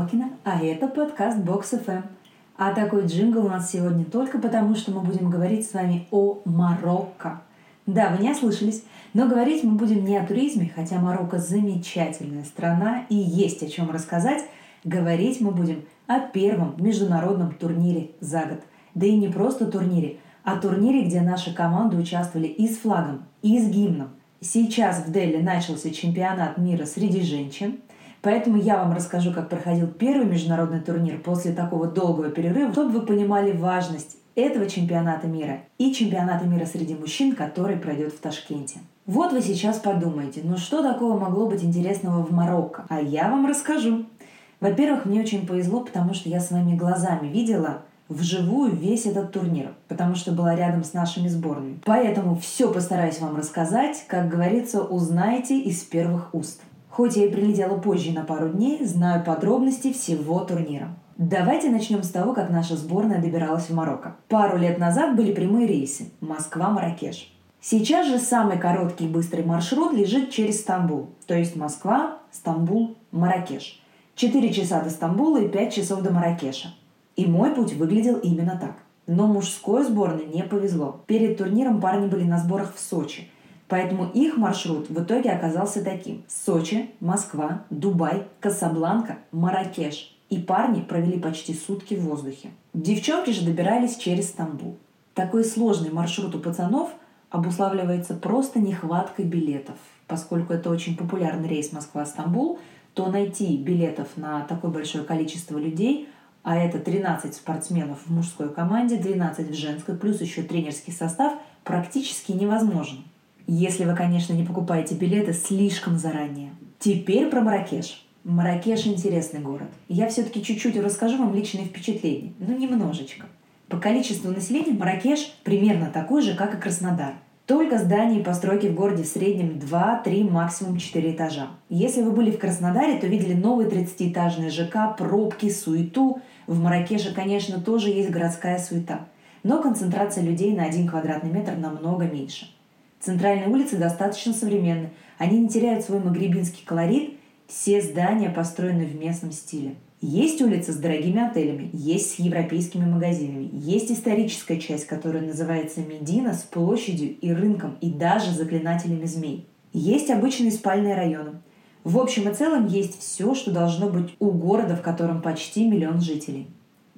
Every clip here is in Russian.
Галкина, а это подкаст Box FM. А такой джингл у нас сегодня только потому, что мы будем говорить с вами о Марокко. Да, вы не ослышались, но говорить мы будем не о туризме, хотя Марокко замечательная страна и есть о чем рассказать. Говорить мы будем о первом международном турнире за год. Да и не просто турнире, а турнире, где наши команды участвовали и с флагом, и с гимном. Сейчас в Дели начался чемпионат мира среди женщин, поэтому я вам расскажу, как проходил первый международный турнир после такого долгого перерыва, чтобы вы понимали важность этого чемпионата мира и чемпионата мира среди мужчин, который пройдет в Ташкенте. Вот вы сейчас подумаете, ну что такого могло быть интересного в Марокко? А я вам расскажу. Во-первых, мне очень повезло, потому что я своими глазами видела, вживую весь этот турнир, потому что была рядом с нашими сборными. Поэтому все постараюсь вам рассказать, как говорится, узнаете из первых уст. Хоть я и прилетела позже на пару дней, знаю подробности всего турнира. Давайте начнем с того, как наша сборная добиралась в Марокко. Пару лет назад были прямые рейсы Москва-Маракеш. Сейчас же самый короткий и быстрый маршрут лежит через Стамбул, то есть Москва, Стамбул, Маракеш. 4 часа до Стамбула и 5 часов до Маракеша. И мой путь выглядел именно так. Но мужской сборной не повезло. Перед турниром парни были на сборах в Сочи. Поэтому их маршрут в итоге оказался таким. Сочи, Москва, Дубай, Касабланка, Маракеш. И парни провели почти сутки в воздухе. Девчонки же добирались через Стамбул. Такой сложный маршрут у пацанов обуславливается просто нехваткой билетов. Поскольку это очень популярный рейс Москва-Стамбул, то найти билетов на такое большое количество людей – а это 13 спортсменов в мужской команде, 12 в женской, плюс еще тренерский состав, практически невозможно. Если вы, конечно, не покупаете билеты слишком заранее. Теперь про Маракеш. Маракеш – интересный город. Я все-таки чуть-чуть расскажу вам личные впечатления. Ну, немножечко. По количеству населения Маракеш примерно такой же, как и Краснодар – только здания и постройки в городе в среднем 2, 3, максимум 4 этажа. Если вы были в Краснодаре, то видели новый 30-этажный ЖК, пробки, суету. В Маракеше, конечно, тоже есть городская суета. Но концентрация людей на 1 квадратный метр намного меньше. Центральные улицы достаточно современны. Они не теряют свой магрибинский колорит. Все здания построены в местном стиле. Есть улицы с дорогими отелями, есть с европейскими магазинами, есть историческая часть, которая называется Медина с площадью и рынком и даже заклинателями змей. Есть обычные спальные районы. В общем и целом есть все, что должно быть у города, в котором почти миллион жителей.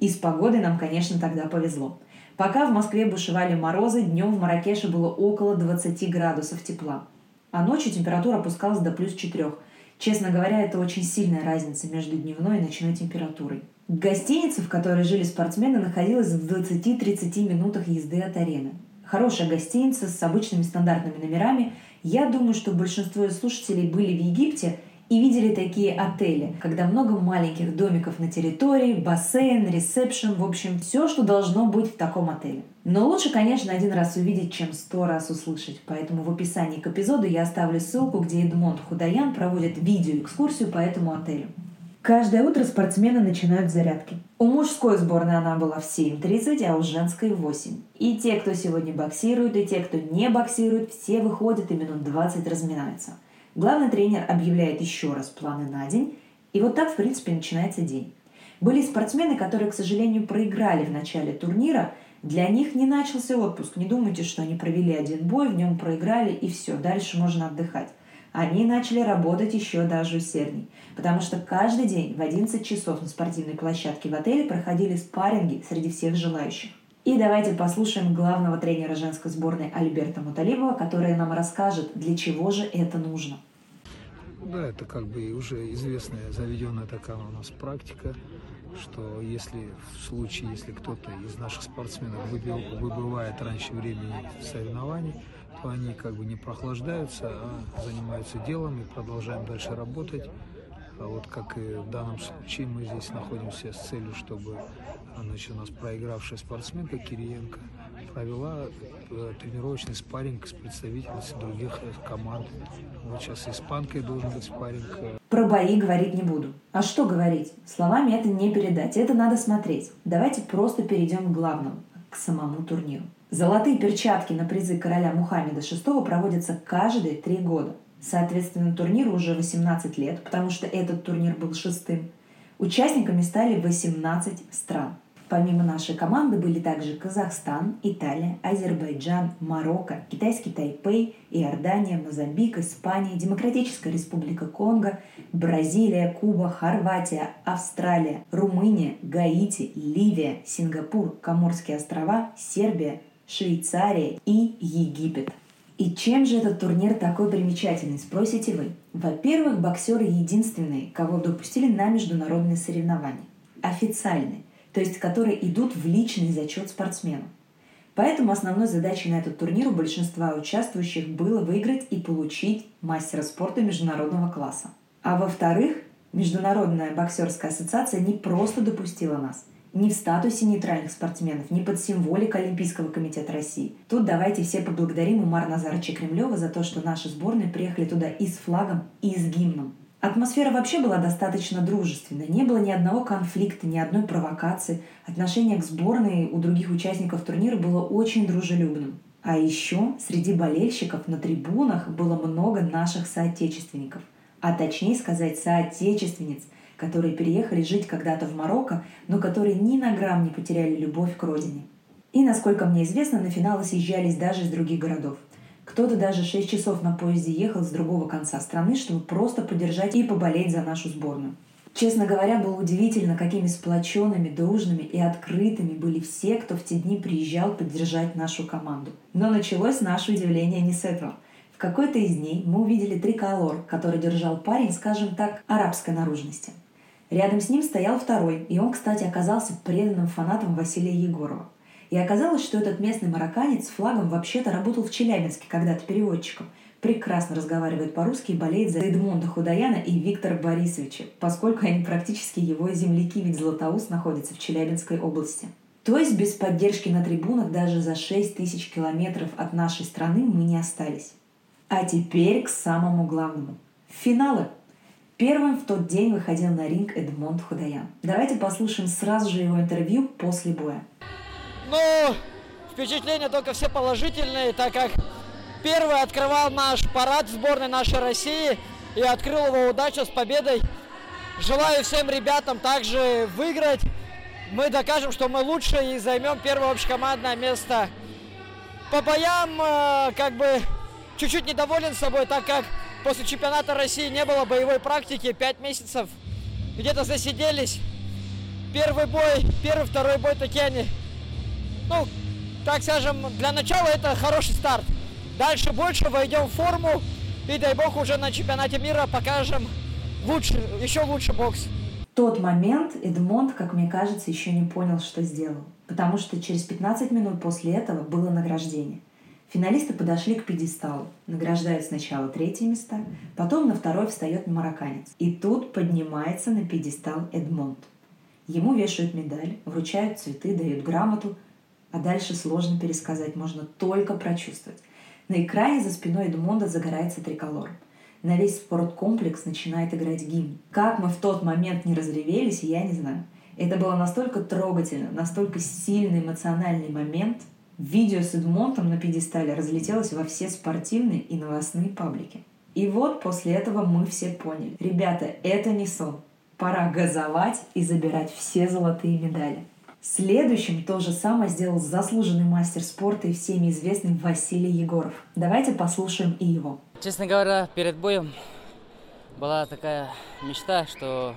И с погодой нам, конечно, тогда повезло. Пока в Москве бушевали морозы, днем в Маракеше было около 20 градусов тепла, а ночью температура опускалась до плюс 4, Честно говоря, это очень сильная разница между дневной и ночной температурой. Гостиница, в которой жили спортсмены, находилась в 20-30 минутах езды от арены. Хорошая гостиница с обычными стандартными номерами. Я думаю, что большинство слушателей были в Египте и видели такие отели, когда много маленьких домиков на территории, бассейн, ресепшн, в общем, все, что должно быть в таком отеле. Но лучше, конечно, один раз увидеть, чем сто раз услышать. Поэтому в описании к эпизоду я оставлю ссылку, где Эдмонд Худаян проводит видеоэкскурсию по этому отелю. Каждое утро спортсмены начинают зарядки. У мужской сборной она была в 7.30, а у женской в 8. И те, кто сегодня боксирует, и те, кто не боксирует, все выходят и минут 20 разминаются – Главный тренер объявляет еще раз планы на день, и вот так, в принципе, начинается день. Были спортсмены, которые, к сожалению, проиграли в начале турнира. Для них не начался отпуск. Не думайте, что они провели один бой, в нем проиграли, и все, дальше можно отдыхать. Они начали работать еще даже усердней, потому что каждый день в 11 часов на спортивной площадке в отеле проходили спарринги среди всех желающих. И давайте послушаем главного тренера женской сборной Альберта Муталибова, который нам расскажет, для чего же это нужно. Да, это как бы уже известная, заведенная такая у нас практика, что если в случае, если кто-то из наших спортсменов выбил, выбывает раньше времени соревнований, то они как бы не прохлаждаются, а занимаются делом и продолжаем дальше работать. А вот как и в данном случае мы здесь находимся с целью, чтобы значит, у нас проигравшая спортсменка Кириенко провела э, тренировочный спарринг с представительницей других команд. Вот сейчас испанкой должен быть спарринг. Про бои говорить не буду. А что говорить? Словами это не передать, это надо смотреть. Давайте просто перейдем к главному, к самому турниру. Золотые перчатки на призы короля Мухаммеда VI проводятся каждые три года. Соответственно, турниру уже 18 лет, потому что этот турнир был шестым. Участниками стали 18 стран. Помимо нашей команды были также Казахстан, Италия, Азербайджан, Марокко, Китайский Тайпей, Иордания, Мозамбик, Испания, Демократическая Республика Конго, Бразилия, Куба, Хорватия, Австралия, Румыния, Гаити, Ливия, Сингапур, Коморские острова, Сербия, Швейцария и Египет. И чем же этот турнир такой примечательный, спросите вы? Во-первых, боксеры единственные, кого допустили на международные соревнования. Официальные то есть которые идут в личный зачет спортсмену. Поэтому основной задачей на этот турнир у большинства участвующих было выиграть и получить мастера спорта международного класса. А во-вторых, Международная боксерская ассоциация не просто допустила нас, не в статусе нейтральных спортсменов, не под символикой Олимпийского комитета России. Тут давайте все поблагодарим Умар Назарыча Кремлева за то, что наши сборные приехали туда и с флагом, и с гимном. Атмосфера вообще была достаточно дружественной. Не было ни одного конфликта, ни одной провокации. Отношение к сборной у других участников турнира было очень дружелюбным. А еще среди болельщиков на трибунах было много наших соотечественников. А точнее сказать, соотечественниц, которые переехали жить когда-то в Марокко, но которые ни на грамм не потеряли любовь к родине. И, насколько мне известно, на финалы съезжались даже из других городов. Кто-то даже 6 часов на поезде ехал с другого конца страны, чтобы просто поддержать и поболеть за нашу сборную. Честно говоря, было удивительно, какими сплоченными, дружными и открытыми были все, кто в те дни приезжал поддержать нашу команду. Но началось наше удивление не с этого. В какой-то из дней мы увидели триколор, который держал парень, скажем так, арабской наружности. Рядом с ним стоял второй, и он, кстати, оказался преданным фанатом Василия Егорова. И оказалось, что этот местный марокканец с флагом вообще-то работал в Челябинске когда-то переводчиком. Прекрасно разговаривает по-русски и болеет за Эдмонда Худаяна и Виктора Борисовича, поскольку они практически его земляки, ведь Златоуст находится в Челябинской области. То есть без поддержки на трибунах даже за 6 тысяч километров от нашей страны мы не остались. А теперь к самому главному. Финалы. Первым в тот день выходил на ринг Эдмонд Худаян. Давайте послушаем сразу же его интервью после боя. Ну, впечатления только все положительные, так как первый открывал наш парад сборной нашей России и открыл его удачу с победой. Желаю всем ребятам также выиграть. Мы докажем, что мы лучше и займем первое общекомандное место. По боям, э, как бы, чуть-чуть недоволен собой, так как после чемпионата России не было боевой практики, 5 месяцев где-то засиделись. Первый бой, первый, второй бой такие они ну, так скажем, для начала это хороший старт. Дальше больше войдем в форму и дай бог уже на чемпионате мира покажем лучше, еще лучше бокс. В тот момент Эдмонд, как мне кажется, еще не понял, что сделал. Потому что через 15 минут после этого было награждение. Финалисты подошли к пьедесталу. Награждают сначала третье место, потом на второй встает марокканец. И тут поднимается на пьедестал Эдмонд. Ему вешают медаль, вручают цветы, дают грамоту, а дальше сложно пересказать, можно только прочувствовать. На экране за спиной Эдмонда загорается триколор. На весь спорткомплекс начинает играть гимн. Как мы в тот момент не разревелись, я не знаю. Это было настолько трогательно, настолько сильный эмоциональный момент. Видео с Эдмонтом на пьедестале разлетелось во все спортивные и новостные паблики. И вот после этого мы все поняли. Ребята, это не сон. Пора газовать и забирать все золотые медали. Следующим то же самое сделал заслуженный мастер спорта и всеми известный Василий Егоров. Давайте послушаем и его. Честно говоря, перед боем была такая мечта, что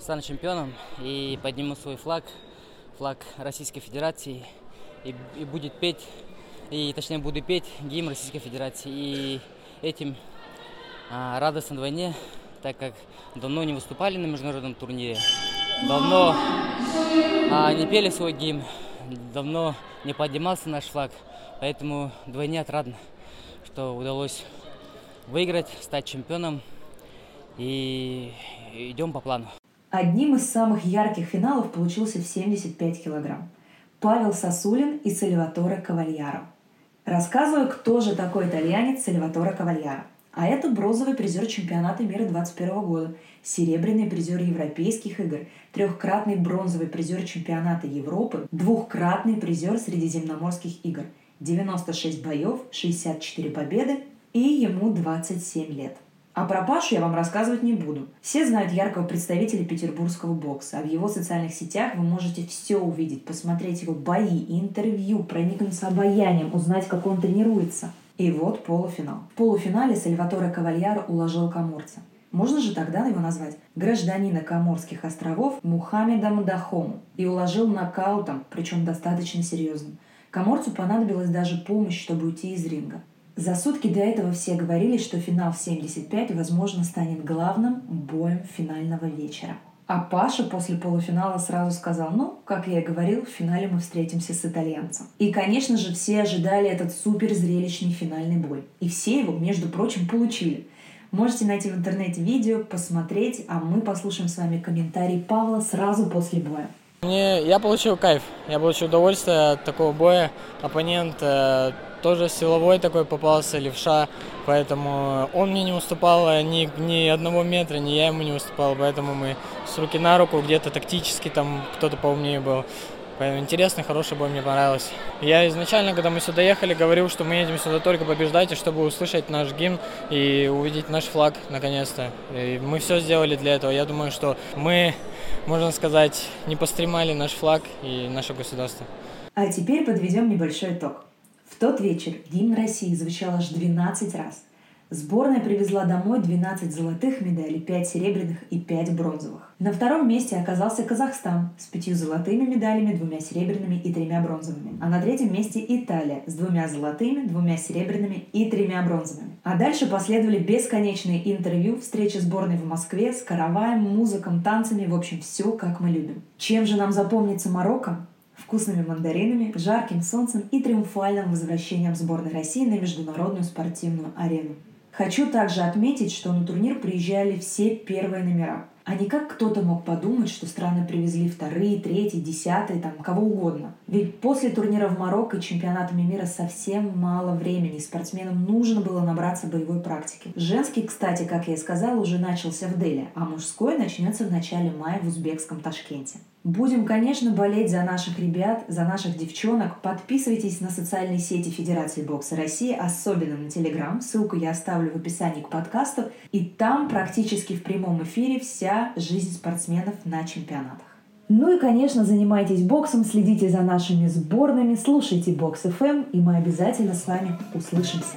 стану чемпионом и подниму свой флаг, флаг Российской Федерации, и, и будет петь, и точнее буду петь гимн Российской Федерации. И этим а, радостно вдвойне, так как давно не выступали на международном турнире, давно а, не пели свой гимн, давно не поднимался наш флаг, поэтому двойне отрадно, что удалось выиграть, стать чемпионом и идем по плану. Одним из самых ярких финалов получился в 75 килограмм. Павел Сосулин и Сальваторе Кавальяро. Рассказываю, кто же такой итальянец Сальваторе Кавальяро. А это бронзовый призер чемпионата мира 2021 года, серебряный призер Европейских игр, трехкратный бронзовый призер чемпионата Европы, двухкратный призер Средиземноморских игр, 96 боев, 64 победы и ему 27 лет. А про Пашу я вам рассказывать не буду. Все знают яркого представителя петербургского бокса, а в его социальных сетях вы можете все увидеть, посмотреть его бои, интервью, проникнуться обаянием, узнать, как он тренируется. И вот полуфинал. В полуфинале Сальваторе Кавальяро уложил коморца. Можно же тогда его назвать гражданина Коморских островов Мухаммедом Дахому и уложил нокаутом, причем достаточно серьезным. Коморцу понадобилась даже помощь, чтобы уйти из ринга. За сутки до этого все говорили, что финал в 75, возможно, станет главным боем финального вечера. А Паша после полуфинала сразу сказал, ну, как я и говорил, в финале мы встретимся с итальянцем. И, конечно же, все ожидали этот супер зрелищный финальный бой. И все его, между прочим, получили. Можете найти в интернете видео, посмотреть, а мы послушаем с вами комментарий Павла сразу после боя. Мне, я получил кайф, я получил удовольствие от такого боя. Оппонент э, тоже силовой такой попался, левша, поэтому он мне не уступал э, ни, ни одного метра, ни я ему не уступал, поэтому мы с руки на руку где-то тактически там кто-то поумнее был. Поэтому интересный, хороший бой, мне понравился. Я изначально, когда мы сюда ехали, говорил, что мы едем сюда только побеждать, и чтобы услышать наш гимн и увидеть наш флаг наконец-то. И мы все сделали для этого. Я думаю, что мы, можно сказать, не постремали наш флаг и наше государство. А теперь подведем небольшой итог. В тот вечер гимн России звучал аж 12 раз. Сборная привезла домой 12 золотых медалей, 5 серебряных и 5 бронзовых. На втором месте оказался Казахстан с пятью золотыми медалями, двумя серебряными и тремя бронзовыми. А на третьем месте Италия с двумя золотыми, двумя серебряными и тремя бронзовыми. А дальше последовали бесконечные интервью, встречи сборной в Москве с караваем, музыком, танцами, в общем, все как мы любим. Чем же нам запомнится Марокко? вкусными мандаринами, жарким солнцем и триумфальным возвращением сборной России на международную спортивную арену. Хочу также отметить, что на турнир приезжали все первые номера. А не как кто-то мог подумать, что страны привезли вторые, третьи, десятые, там, кого угодно. Ведь после турнира в Марокко и чемпионатами мира совсем мало времени. Спортсменам нужно было набраться боевой практики. Женский, кстати, как я и сказала, уже начался в Дели, а мужской начнется в начале мая в узбекском Ташкенте. Будем, конечно, болеть за наших ребят, за наших девчонок. Подписывайтесь на социальные сети Федерации бокса России, особенно на Телеграм. Ссылку я оставлю в описании к подкасту. И там практически в прямом эфире вся жизнь спортсменов на чемпионатах. Ну и, конечно, занимайтесь боксом, следите за нашими сборными, слушайте Бокс FM, эм, и мы обязательно с вами услышимся.